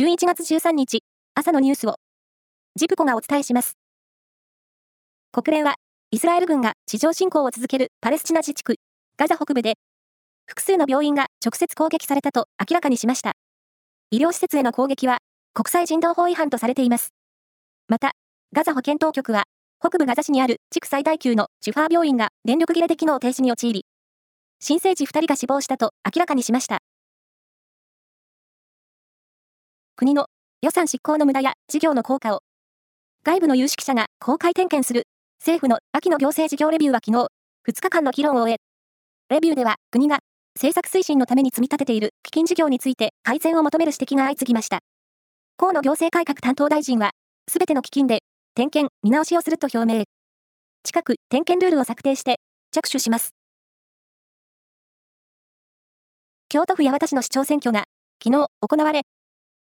11月13日、朝のニュースを、ジプコがお伝えします。国連は、イスラエル軍が地上侵攻を続けるパレスチナ自治区、ガザ北部で、複数の病院が直接攻撃されたと明らかにしました。医療施設への攻撃は、国際人道法違反とされています。また、ガザ保健当局は、北部ガザ市にある地区最大級のシュファー病院が電力切れで機能停止に陥り、新生児2人が死亡したと明らかにしました。国の予算執行の無駄や事業の効果を外部の有識者が公開点検する政府の秋の行政事業レビューは昨日2日間の議論を終え、レビューでは国が政策推進のために積み立てている基金事業について改善を求める指摘が相次ぎました。河野行政改革担当大臣は、すべての基金で点検、見直しをすると表明。近く点検ルールを策定して着手します。京都府八幡市の市長選挙が昨日行われ、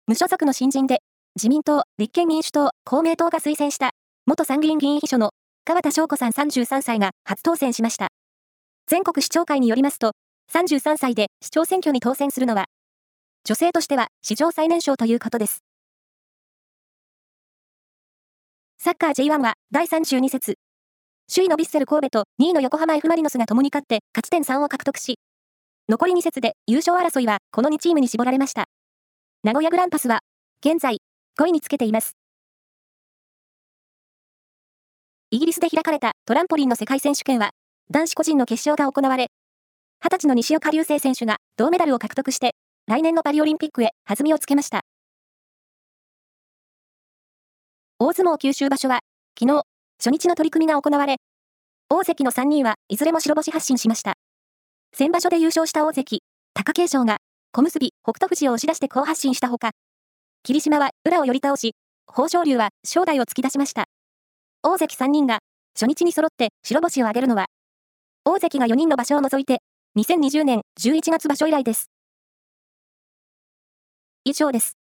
無所属の新人で自民党、立憲民主党、公明党が推薦した元参議院議員秘書の川田翔子さん33歳が初当選しました。全国市長会によりますと、33歳で市長選挙に当選するのは、女性としては史上最年少ということです。サッカー J1 は第32節。首位のヴィッセル神戸と2位の横浜 F マリノスが共に勝って勝ち点3を獲得し、残り2節で優勝争いはこの2チームに絞られました。名古屋グランパスは現在5位につけています。イギリスで開かれたトランポリンの世界選手権は男子個人の決勝が行われ、20歳の西岡隆成選手が銅メダルを獲得して、来年のパリオリンピックへ弾みをつけました。大相撲九州場所は、昨日、初日の取り組みが行われ、大関の3人はいずれも白星発進しました。先場所で優勝した大関、貴景勝が、小結、北勝富士を押し出して好発進したほか、霧島は裏を寄り倒し、豊昇龍は正代を突き出しました。大関3人が初日に揃って白星を挙げるのは大関が4人の場所を除いて、2020年11月場所以来です。以上です。